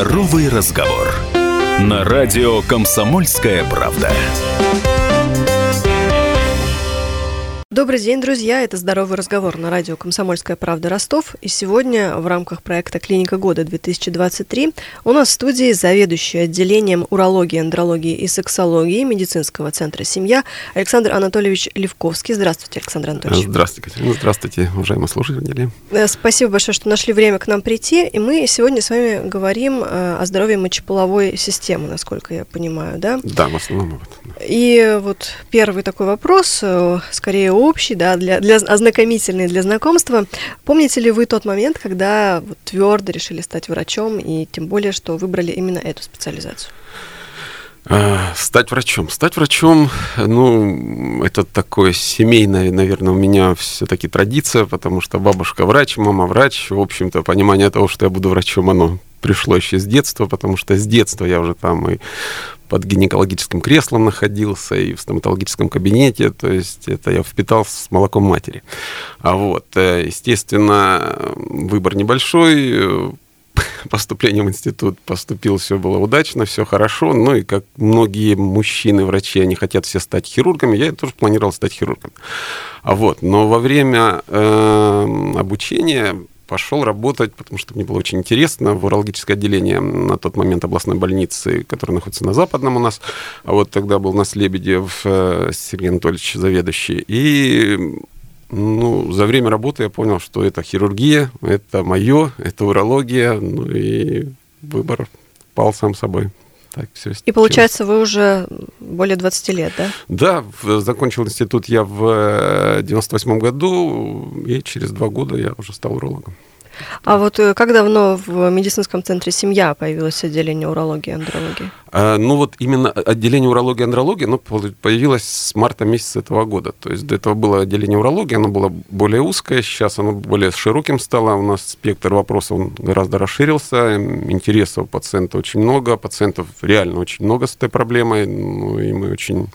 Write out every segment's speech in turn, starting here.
Здоровый разговор. На радио «Комсомольская правда». Добрый день, друзья! Это «Здоровый разговор» на радио «Комсомольская правда» Ростов. И сегодня в рамках проекта «Клиника года-2023» у нас в студии заведующий отделением урологии, андрологии и сексологии медицинского центра «Семья» Александр Анатольевич Левковский. Здравствуйте, Александр Анатольевич. Здравствуйте, Катерина. Здравствуйте, уважаемые слушатели. Э, спасибо большое, что нашли время к нам прийти. И мы сегодня с вами говорим э, о здоровье мочеполовой системы, насколько я понимаю, да? Да, в основном этом. И вот первый такой вопрос, э, скорее общий, да, для, для ознакомительный, для знакомства. Помните ли вы тот момент, когда вот твердо решили стать врачом, и тем более, что выбрали именно эту специализацию? А, стать врачом. Стать врачом, ну, это такое семейное, наверное, у меня все-таки традиция, потому что бабушка врач, мама врач. В общем-то, понимание того, что я буду врачом, оно пришло еще с детства, потому что с детства я уже там и под гинекологическим креслом находился и в стоматологическом кабинете, то есть это я впитал с молоком матери. А вот, э, естественно, выбор небольшой, поступление в институт поступил, все было удачно, все хорошо. Ну и как многие мужчины-врачи, они хотят все стать хирургами, я тоже планировал стать хирургом. А вот, но во время э, обучения пошел работать, потому что мне было очень интересно, в урологическое отделение на тот момент областной больницы, которая находится на Западном у нас. А вот тогда был у нас Лебедев э, Сергей Анатольевич, заведующий. И ну, за время работы я понял, что это хирургия, это мое, это урология, ну и выбор пал сам собой. Так, все и получается, вы уже более 20 лет, да? Да, закончил институт я в 98 э, году, и через два года я уже стал урологом. А вот э, как давно в медицинском центре «Семья» появилось отделение урологии и андрологии? А, ну вот именно отделение урологии и андрологии оно появилось с марта месяца этого года. То есть до этого было отделение урологии, оно было более узкое, сейчас оно более широким стало. У нас спектр вопросов гораздо расширился, интересов пациента очень много, пациентов реально очень много с этой проблемой. Ну и мы очень,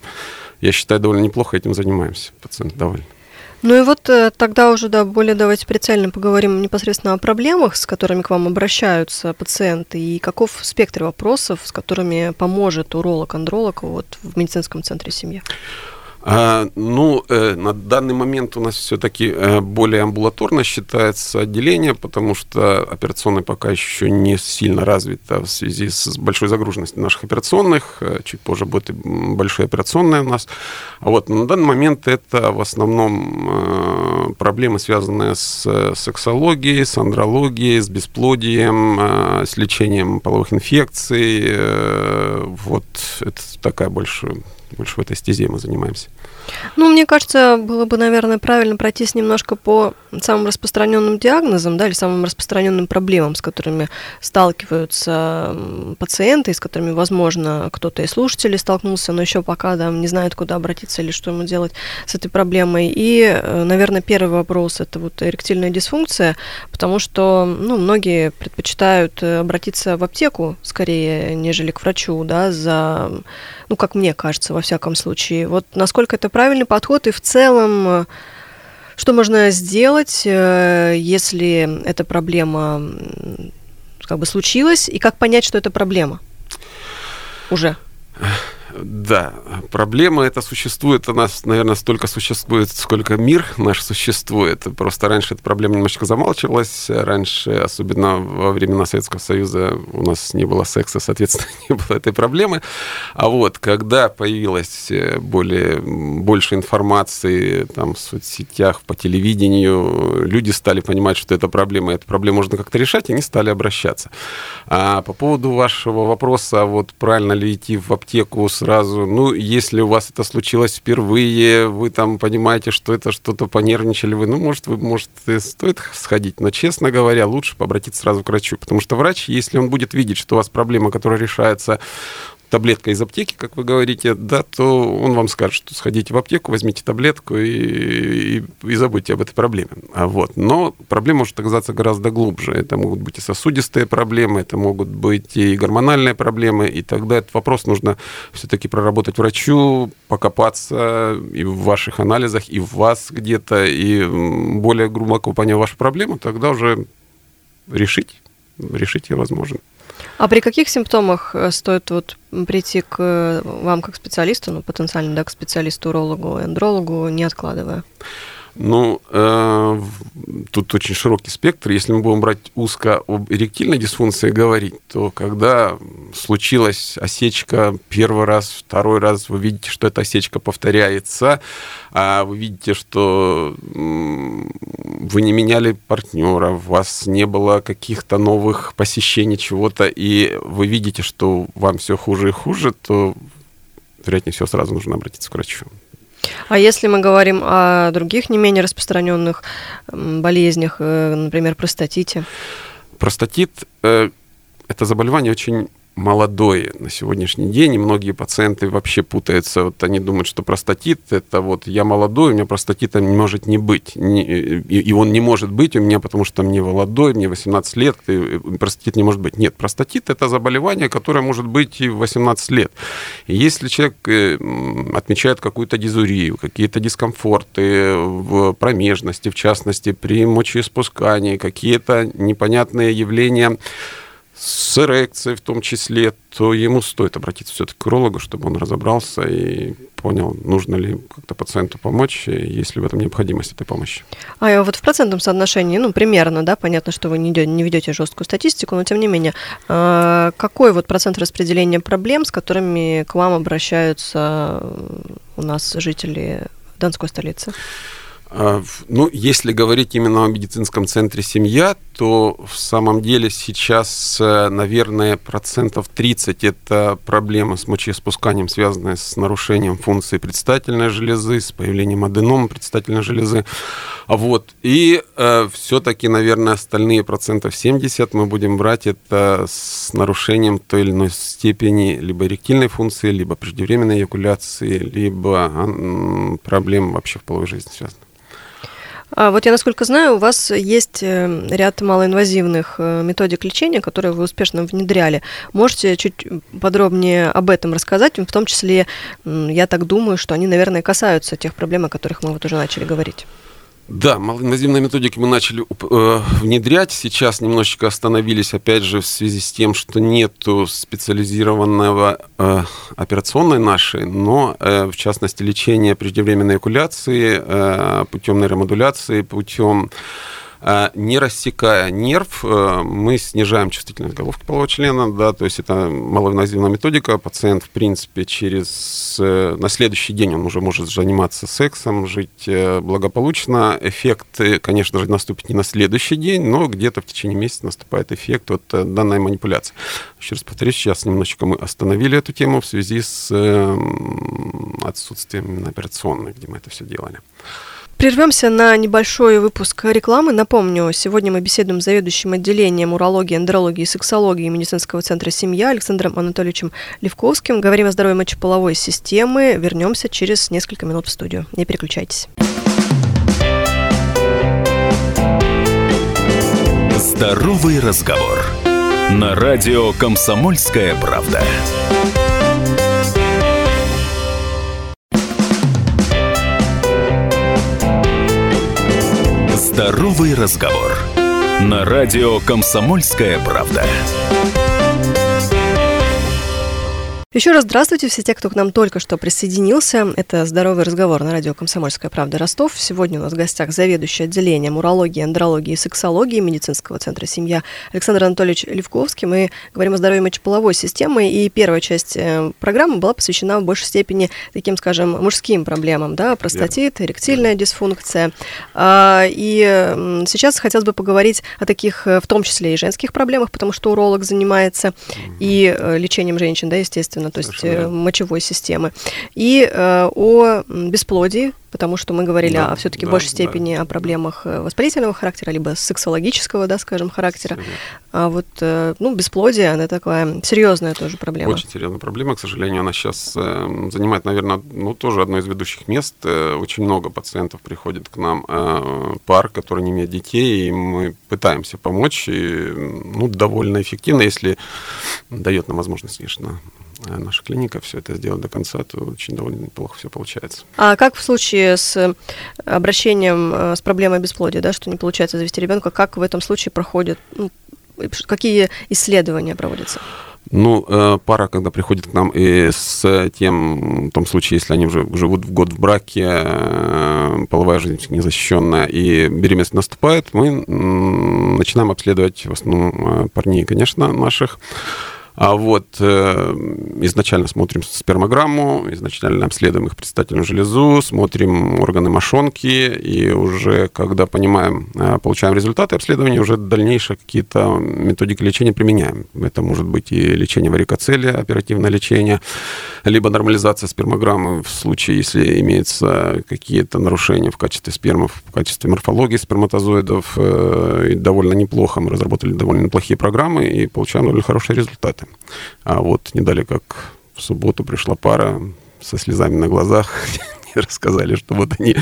я считаю, довольно неплохо этим занимаемся. Пациенты довольны. Ну и вот э, тогда уже, да, более давайте прицельно поговорим непосредственно о проблемах, с которыми к вам обращаются пациенты, и каков спектр вопросов, с которыми поможет уролог-андролог вот в медицинском центре семьи. А, ну, э, на данный момент у нас все-таки э, более амбулаторно считается отделение, потому что операционная пока еще не сильно развита в связи с большой загруженностью наших операционных. Э, чуть позже будет и большая операционная у нас. А вот на данный момент это в основном проблемы, связанные с сексологией, с андрологией, с бесплодием, с лечением половых инфекций. Вот это такая больше больше в этой стезе мы занимаемся. Ну, мне кажется, было бы, наверное, правильно пройтись немножко по самым распространенным диагнозам, да, или самым распространенным проблемам, с которыми сталкиваются пациенты, с которыми, возможно, кто-то из слушателей столкнулся, но еще пока да, не знает, куда обратиться или что ему делать с этой проблемой. И, э, наверное, первый вопрос это вот эректильная дисфункция, потому что ну, многие предпочитают э, обратиться в аптеку скорее, нежели к врачу, да, за, ну, как мне кажется, во всяком случае. Вот насколько это правильный подход и в целом э, что можно сделать, э, если эта проблема как бы случилась, и как понять, что это проблема уже? Да, проблема это существует, она, наверное, столько существует, сколько мир наш существует. Просто раньше эта проблема немножко замалчивалась. Раньше, особенно во времена Советского Союза, у нас не было секса, соответственно, не было этой проблемы. А вот, когда появилась э, более, больше информации там, в соцсетях, по телевидению, люди стали понимать, что это проблема, и эту проблему можно как-то решать, и они стали обращаться. А по поводу вашего вопроса, вот правильно ли идти в аптеку с сразу. Ну, если у вас это случилось впервые, вы там понимаете, что это что-то понервничали вы, ну, может, вы, может, стоит сходить. Но, честно говоря, лучше обратиться сразу к врачу. Потому что врач, если он будет видеть, что у вас проблема, которая решается таблетка из аптеки, как вы говорите, да, то он вам скажет, что сходите в аптеку, возьмите таблетку и, и, и забудьте об этой проблеме. А вот. Но проблема может оказаться гораздо глубже. Это могут быть и сосудистые проблемы, это могут быть и гормональные проблемы, и тогда этот вопрос нужно все-таки проработать врачу, покопаться и в ваших анализах, и в вас где-то, и более глубоко поняв вашу проблему, тогда уже решить, решить ее возможно. А при каких симптомах э, стоит вот прийти к э, вам как специалисту, ну, потенциально, да, к специалисту-урологу, эндрологу, не откладывая? Ну, э, тут очень широкий спектр. Если мы будем брать узко об эректильной дисфункции говорить, то когда случилась осечка первый раз, второй раз, вы видите, что эта осечка повторяется, а вы видите, что вы не меняли партнера, у вас не было каких-то новых посещений чего-то, и вы видите, что вам все хуже и хуже, то вероятнее всего сразу нужно обратиться к врачу. А если мы говорим о других не менее распространенных болезнях, э, например, простатите? Простатит э, – это заболевание очень молодой на сегодняшний день, и многие пациенты вообще путаются. Вот они думают, что простатит – это вот я молодой, у меня простатита может не быть. Не, и, и он не может быть у меня, потому что мне молодой, мне 18 лет, и простатит не может быть. Нет, простатит – это заболевание, которое может быть и в 18 лет. И если человек э, отмечает какую-то дизурию, какие-то дискомфорты в промежности, в частности, при мочеиспускании, какие-то непонятные явления с эрекцией в том числе, то ему стоит обратиться все-таки к урологу, чтобы он разобрался и понял, нужно ли как-то пациенту помочь, есть ли в этом необходимость этой помощи. А вот в процентном соотношении, ну, примерно, да, понятно, что вы не, не ведете жесткую статистику, но тем не менее, а, какой вот процент распределения проблем, с которыми к вам обращаются у нас жители Донской столицы? А, ну, если говорить именно о медицинском центре «Семья», то в самом деле сейчас, э, наверное, процентов 30 – это проблема с мочеиспусканием, связанная с нарушением функции предстательной железы, с появлением аденома предстательной железы. Вот. И э, все-таки, наверное, остальные процентов 70 мы будем брать это с нарушением той или иной степени либо эректильной функции, либо преждевременной эякуляции, либо проблем вообще в половой жизни связанных. А вот я, насколько знаю, у вас есть э, ряд малоинвазивных э, методик лечения, которые вы успешно внедряли. Можете чуть подробнее об этом рассказать? В том числе, я так думаю, что они, наверное, касаются тех проблем, о которых мы вот уже начали говорить. Да, малоинвазивные методики мы начали э, внедрять. Сейчас немножечко остановились, опять же, в связи с тем, что нету специализированного э, операционной нашей, но, э, в частности, лечение преждевременной экуляции э, путем нейромодуляции, путем не рассекая нерв, э, мы снижаем чувствительность головки полового члена, да, то есть это малоинвазивная методика. Пациент, в принципе, через э, на следующий день он уже может заниматься сексом, жить э, благополучно. Эффект, конечно же, наступит не на следующий день, но где-то в течение месяца наступает эффект от данной манипуляции. Еще раз повторюсь, сейчас немножечко мы остановили эту тему в связи с отсутствием операционной, где мы это все делали. Прервемся на небольшой выпуск рекламы. Напомню, сегодня мы беседуем с заведующим отделением урологии, андрологии и сексологии медицинского центра «Семья» Александром Анатольевичем Левковским. Говорим о здоровье мочеполовой системы. Вернемся через несколько минут в студию. Не переключайтесь. Здоровый разговор. На радио «Комсомольская правда». Здоровый разговор. На радио «Комсомольская правда». Еще раз здравствуйте все те, кто к нам только что присоединился. Это «Здоровый разговор» на радио «Комсомольская правда» Ростов. Сегодня у нас в гостях заведующий отделением урологии, андрологии и сексологии медицинского центра «Семья» Александр Анатольевич Левковский. Мы говорим о здоровье мочеполовой системы, и первая часть э, программы была посвящена в большей степени таким, скажем, мужским проблемам, да, простатит, эректильная дисфункция. А, и сейчас хотелось бы поговорить о таких, э, в том числе и женских проблемах, потому что уролог занимается и э, лечением женщин, да, естественно, то есть Совершенно. мочевой системы, и э, о бесплодии, потому что мы говорили да, о все-таки да, большей степени да. о проблемах э, воспалительного характера, либо сексологического, да, скажем, характера. А вот, э, ну, бесплодие, она такая серьезная тоже проблема. Очень серьезная проблема, к сожалению, она сейчас э, занимает, наверное, ну, тоже одно из ведущих мест. Очень много пациентов приходит к нам, пар, которые не имеют детей, и мы пытаемся помочь, и, ну, довольно эффективно, если дает нам возможность, конечно, наша клиника все это сделать до конца, то очень довольно неплохо все получается. А как в случае с обращением э, с проблемой бесплодия, да, что не получается завести ребенка, как в этом случае проходит ну, какие исследования проводятся? Ну, э, пара, когда приходит к нам и с тем, в том случае, если они уже живут в год в браке, э, половая жизнь незащищенная, и беременность наступает, мы начинаем обследовать в основном парней, конечно, наших, а вот э, изначально смотрим спермограмму, изначально обследуем их предстательную железу, смотрим органы мошонки, и уже когда понимаем, э, получаем результаты обследования, уже дальнейшие какие-то методики лечения применяем. Это может быть и лечение варикоцелия, оперативное лечение, либо нормализация спермограммы в случае, если имеются какие-то нарушения в качестве спермов, в качестве морфологии сперматозоидов. Э, и довольно неплохо, мы разработали довольно неплохие программы и получаем довольно хорошие результаты. А вот не дали, как в субботу пришла пара со слезами на глазах, рассказали, что вот они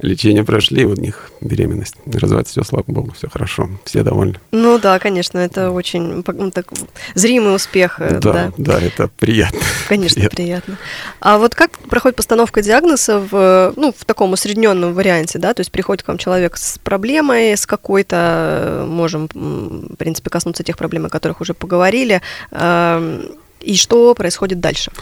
лечение прошли, у них беременность. Развивается все, слава богу, все хорошо, все довольны. Ну да, конечно, это очень ну, так, зримый успех. Э, да, да, да, это приятно. Конечно, приятно. приятно. А вот как проходит постановка диагноза в, ну, в таком усредненном варианте, да, то есть приходит к вам человек с проблемой, с какой-то, можем, в принципе, коснуться тех проблем, о которых уже поговорили, эм, и что происходит дальше?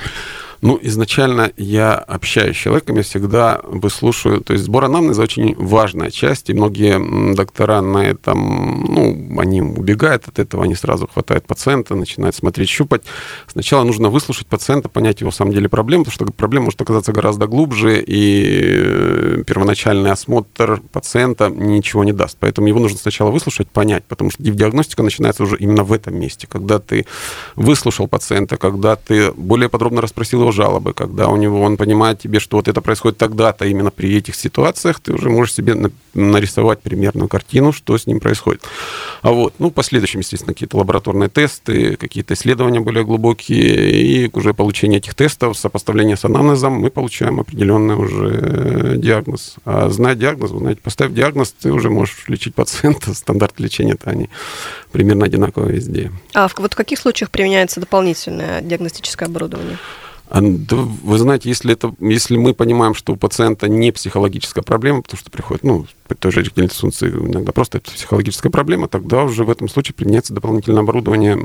Ну, изначально я общаюсь с человеком, я всегда выслушаю. То есть сбор анамнеза очень важная часть, и многие доктора на этом, ну, они убегают от этого, они сразу хватают пациента, начинают смотреть, щупать. Сначала нужно выслушать пациента, понять его, в самом деле, проблему, потому что проблема может оказаться гораздо глубже, и э, первоначальный осмотр пациента ничего не даст. Поэтому его нужно сначала выслушать, понять, потому что диагностика начинается уже именно в этом месте, когда ты выслушал пациента, когда ты более подробно расспросил его жалобы, когда у него он понимает тебе, что вот это происходит тогда-то, именно при этих ситуациях, ты уже можешь себе нарисовать примерную картину, что с ним происходит. А вот, ну, в последующем, естественно, какие-то лабораторные тесты, какие-то исследования более глубокие, и уже получение этих тестов, сопоставление с анамнезом, мы получаем определенный уже диагноз. А зная диагноз, вы знаете, поставив диагноз, ты уже можешь лечить пациента, стандарт лечения-то они примерно одинаковые везде. А вот в каких случаях применяется дополнительное диагностическое оборудование? А, вы знаете, если, это, если мы понимаем, что у пациента не психологическая проблема, потому что приходит, ну, при той же эректильной иногда просто это психологическая проблема, тогда уже в этом случае применяется дополнительное оборудование.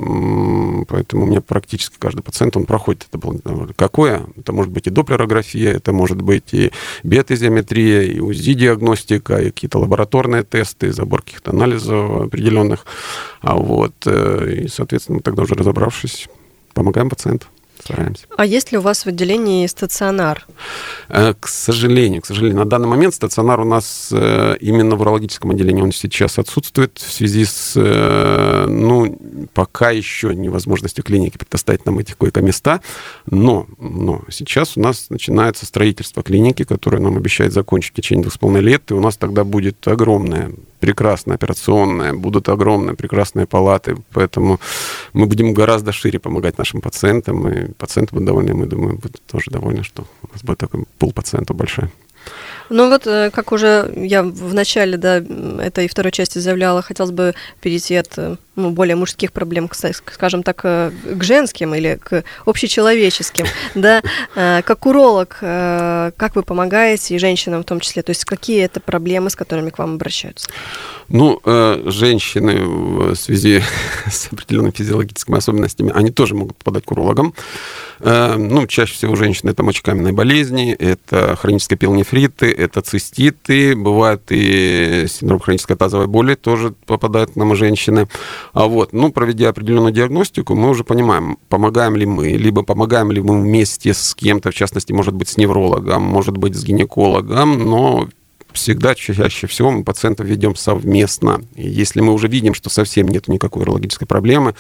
Поэтому у меня практически каждый пациент, он проходит это дополнительное оборудование. Какое? Это может быть и доплерография, это может быть и биотезиометрия, и УЗИ-диагностика, и какие-то лабораторные тесты, забор каких-то анализов определенных. А вот, э, и, соответственно, тогда уже разобравшись, помогаем пациенту стараемся. А есть ли у вас в отделении стационар? Э, к сожалению, к сожалению, на данный момент стационар у нас э, именно в урологическом отделении он сейчас отсутствует в связи с, э, ну, пока еще невозможностью клиники предоставить нам эти койко-места, но, но сейчас у нас начинается строительство клиники, которое нам обещает закончить в течение двух с половиной лет, и у нас тогда будет огромная прекрасная операционная, будут огромные прекрасные палаты, поэтому мы будем гораздо шире помогать нашим пациентам, и пациенты будут довольны, мы думаем, будут тоже довольны, что у нас будет такой пул пациентов большой. Ну вот, э, как уже я в начале да, этой второй части заявляла, хотелось бы перейти от э, ну, более мужских проблем, скажем так, э, к женским или к общечеловеческим. Да? Как уролог, как вы помогаете и женщинам в том числе? То есть какие это проблемы, с которыми к вам обращаются? Ну, женщины в связи с определенными физиологическими особенностями, они тоже могут попадать к урологам. Ну, чаще всего женщины это мочекаменные болезни, это хронические пилонефриты, это циститы, бывает и синдром хронической тазовой боли, тоже попадают к нам женщины. А вот, ну, проведя определенную диагностику, мы уже понимаем, помогаем ли мы, либо помогаем ли мы вместе с кем-то, в частности, может быть, с неврологом, может быть, с гинекологом, но всегда чаще всего мы пациентов ведем совместно. И если мы уже видим, что совсем нет никакой урологической проблемы,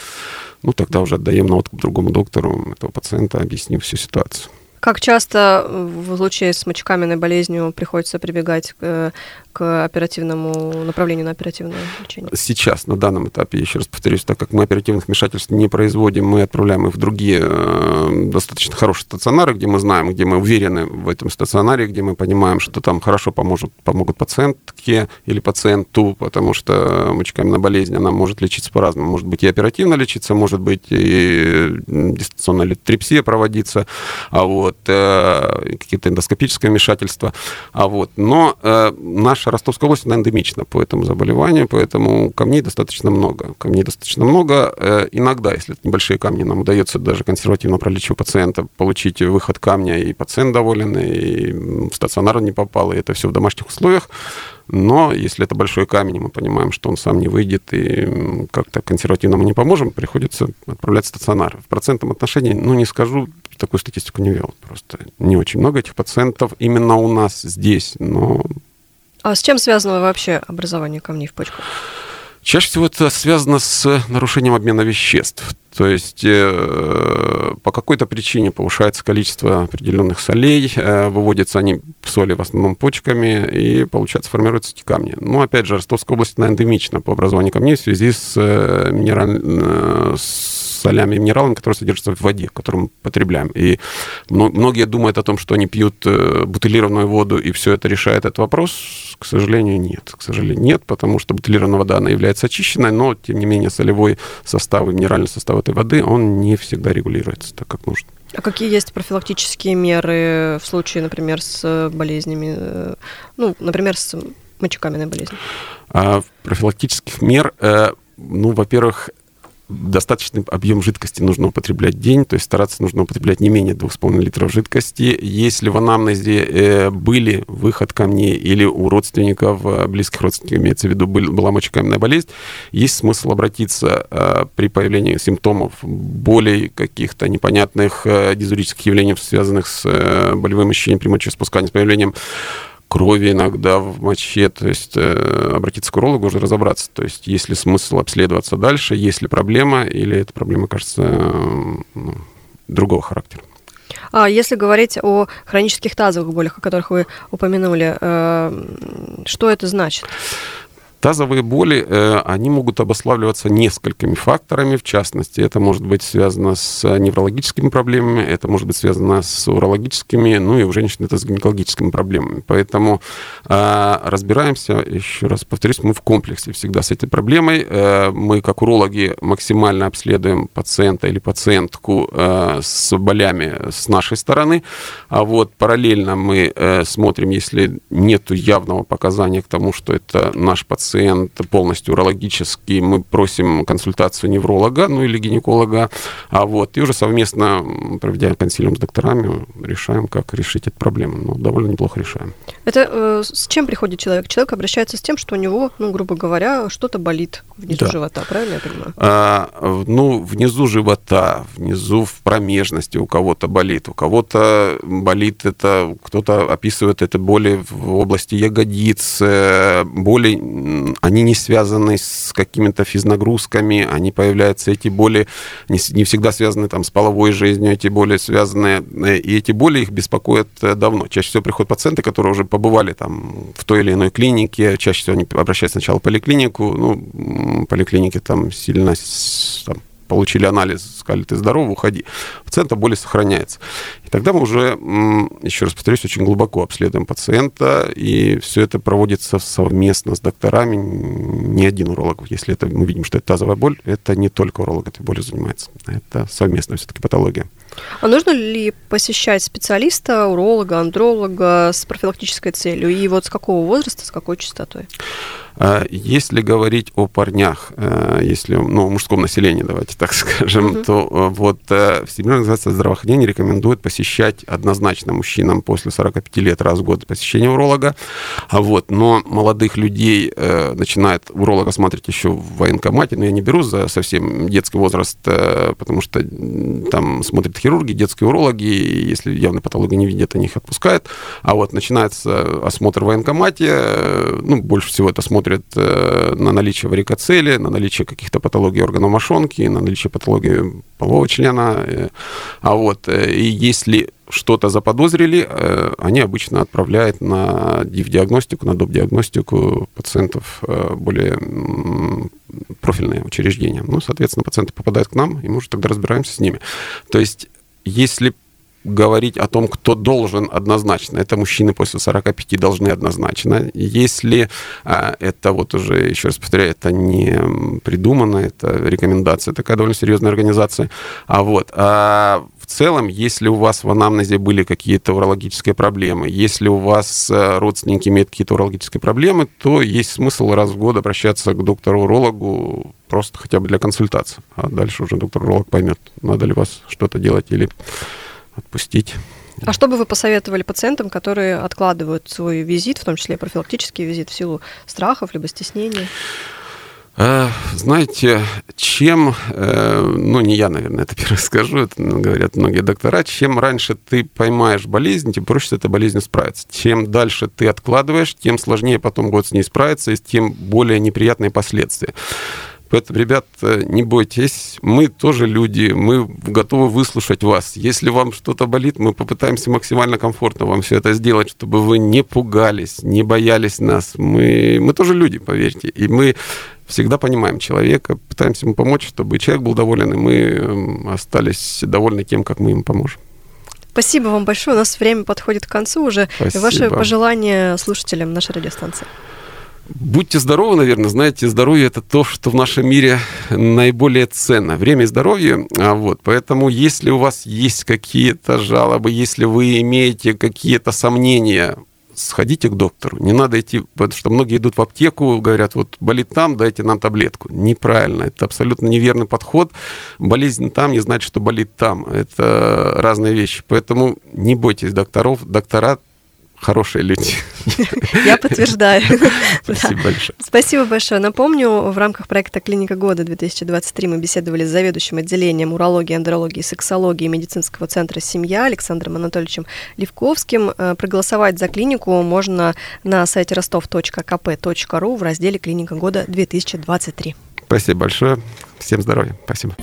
ну, тогда уже отдаем на откуп другому доктору этого пациента, объяснив всю ситуацию. Как часто в случае с мочекаменной болезнью приходится прибегать к к оперативному направлению на оперативное лечение? Сейчас, на данном этапе, еще раз повторюсь, так как мы оперативных вмешательств не производим, мы отправляем их в другие э, достаточно хорошие стационары, где мы знаем, где мы уверены в этом стационаре, где мы понимаем, что там хорошо поможет, помогут пациентке или пациенту, потому что мочекаменная болезнь, она может лечиться по-разному. Может быть и оперативно лечиться, может быть и дистанционная литрепсия проводиться, а вот э, какие-то эндоскопические вмешательства. А вот, но э, наш наша Ростовская область, она эндемична по этому заболеванию, поэтому камней достаточно много. Камней достаточно много. Э, иногда, если это небольшие камни, нам удается даже консервативно пролечив пациента, получить выход камня, и пациент доволен, и в стационар не попал, и это все в домашних условиях. Но если это большой камень, мы понимаем, что он сам не выйдет, и как-то консервативно мы не поможем, приходится отправлять в стационар. В процентном отношении, ну, не скажу, такую статистику не вел. Просто не очень много этих пациентов именно у нас здесь, но... А с чем связано вообще образование камней в почках? Чаще всего это связано с нарушением обмена веществ. То есть э, по какой-то причине повышается количество определенных солей, э, выводятся они соли в основном почками, и, получается, формируются эти камни. Ну, опять же, Ростовская область, она эндемична по образованию камней в связи с, э, минераль... э, с солями и минералами, которые содержатся в воде, которую мы потребляем. И многие думают о том, что они пьют э, бутылированную воду, и все это решает этот вопрос. К сожалению, нет. К сожалению, нет, потому что бутылированная вода, она является очищенной, но, тем не менее, солевой состав и минеральный состав этой воды, он не всегда регулируется так, как нужно. А какие есть профилактические меры в случае, например, с болезнями, э, ну, например, с мочекаменной болезнью? А, профилактических мер, э, ну, во-первых, достаточный объем жидкости нужно употреблять в день, то есть стараться нужно употреблять не менее 2,5 литров жидкости. Если в анамнезе э, были выход камней или у родственников, э, близких родственников, имеется в виду, был, была мочекаменная болезнь, есть смысл обратиться э, при появлении симптомов более каких-то непонятных дизурических явлений, связанных с болевым ощущением при мочеспускании, с появлением крови иногда в моче, то есть э, обратиться к урологу, уже разобраться, то есть есть ли смысл обследоваться дальше, есть ли проблема, или эта проблема кажется э, ну, другого характера. А если говорить о хронических тазовых болях, о которых вы упомянули, э, что это значит? Тазовые боли, э, они могут обославливаться несколькими факторами. В частности, это может быть связано с неврологическими проблемами, это может быть связано с урологическими, ну и у женщин это с гинекологическими проблемами. Поэтому э, разбираемся, еще раз повторюсь, мы в комплексе всегда с этой проблемой. Э, мы, как урологи, максимально обследуем пациента или пациентку с болями с нашей стороны, а вот параллельно мы смотрим, если нет явного показания к тому, что это наш пациент, пациент полностью урологический, мы просим консультацию невролога, ну или гинеколога, а вот, и уже совместно, проведя консилиум с докторами, решаем, как решить эту проблему. Ну, довольно неплохо решаем. Это э, с чем приходит человек? Человек обращается с тем, что у него, ну, грубо говоря, что-то болит внизу да. живота, правильно я понимаю? А, ну, внизу живота, внизу в промежности у кого-то болит, у кого-то болит это, кто-то описывает это боли в области ягодиц, э, боли они не связаны с какими-то физнагрузками, они появляются, эти боли не, не всегда связаны там, с половой жизнью, эти боли связаны, э, и эти боли их беспокоят э, давно. Чаще всего приходят пациенты, которые уже побывали там в той или иной клинике, чаще всего они обращаются сначала в поликлинику, ну, поликлиники там сильно там, получили анализ, сказали, ты здоров, уходи. Пациента боли сохраняется. И тогда мы уже, еще раз повторюсь, очень глубоко обследуем пациента, и все это проводится совместно с докторами, не один уролог. Если это, мы видим, что это тазовая боль, это не только уролог этой болью занимается, это совместная все-таки патология. А нужно ли посещать специалиста, уролога, андролога с профилактической целью? И вот с какого возраста, с какой частотой? А если говорить о парнях, э, если, ну, о мужском населении, давайте так скажем, угу. то э, вот э, Всемирная организация здравоохранения рекомендует посещать однозначно мужчинам после 45 лет раз в год посещение уролога. А вот, но молодых людей начинает уролог осматривать еще в военкомате, но я не беру за совсем детский возраст, потому что там смотрят хирурги, детские урологи, и если явно патологии не видят, они их отпускают. А вот начинается осмотр в военкомате, ну, больше всего это смотрят смотрят э, на наличие варикоцели, на наличие каких-то патологий органов мошонки, на наличие патологии полового члена. Э, а вот, э, и если что-то заподозрили, они обычно отправляют на диагностику, на доп. диагностику пациентов более профильные учреждения. Ну, соответственно, пациенты попадают к нам, и мы уже тогда разбираемся с ними. То есть, если говорить о том, кто должен однозначно. Это мужчины после 45 должны однозначно. Если а, это вот уже, еще раз повторяю, это не придумано, это рекомендация такая довольно серьезная организация. А вот а, в целом, если у вас в анамнезе были какие-то урологические проблемы, если у вас э, родственники имеют какие-то урологические проблемы, то есть смысл раз в год обращаться к доктору-урологу просто хотя бы для консультации. А дальше уже доктор-уролог поймет, надо ли вас что-то делать или отпустить. А что бы вы посоветовали пациентам, которые откладывают свой визит, в том числе профилактический визит, в силу страхов либо стеснения? А, знаете, чем, э, ну не я, наверное, это первое скажу, это говорят многие доктора, чем раньше ты поймаешь болезнь, тем проще с этой болезнью справиться. Чем дальше ты откладываешь, тем сложнее потом год с ней справиться, и тем более неприятные последствия. Поэтому, ребят, э, не бойтесь, мы тоже люди, мы готовы выслушать вас. Если вам что-то болит, мы попытаемся максимально комфортно вам все это сделать, чтобы вы не пугались, не боялись нас. Мы, мы тоже люди, поверьте. И мы всегда понимаем человека, пытаемся ему помочь, чтобы человек был доволен, и мы эм, остались довольны тем, как мы ему поможем. Спасибо вам большое. У нас время подходит к концу уже. Спасибо. Ваши пожелания слушателям нашей радиостанции. Будьте здоровы, наверное. Знаете, здоровье это то, что в нашем мире наиболее ценно. Время и здоровье. А вот, поэтому, если у вас есть какие-то жалобы, если вы имеете какие-то сомнения, сходите к доктору. Не надо идти, потому что многие идут в аптеку, говорят, вот болит там, дайте нам таблетку. Неправильно. Это абсолютно неверный подход. Болезнь там не значит, что болит там. Это разные вещи. Поэтому не бойтесь докторов. Доктора хорошие люди. Я подтверждаю. Спасибо большое. Спасибо большое. Напомню, в рамках проекта «Клиника года 2023» мы беседовали с заведующим отделением урологии, андрологии, сексологии медицинского центра «Семья» Александром Анатольевичем Левковским. Э, проголосовать за клинику можно на сайте ростов.кп.ру в разделе «Клиника года 2023». Спасибо большое. Всем здоровья. Спасибо.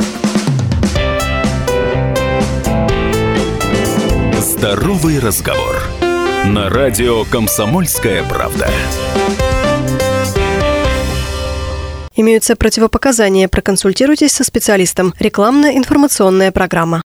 Здоровый разговор на радио «Комсомольская правда». Имеются противопоказания. Проконсультируйтесь со специалистом. Рекламно-информационная программа.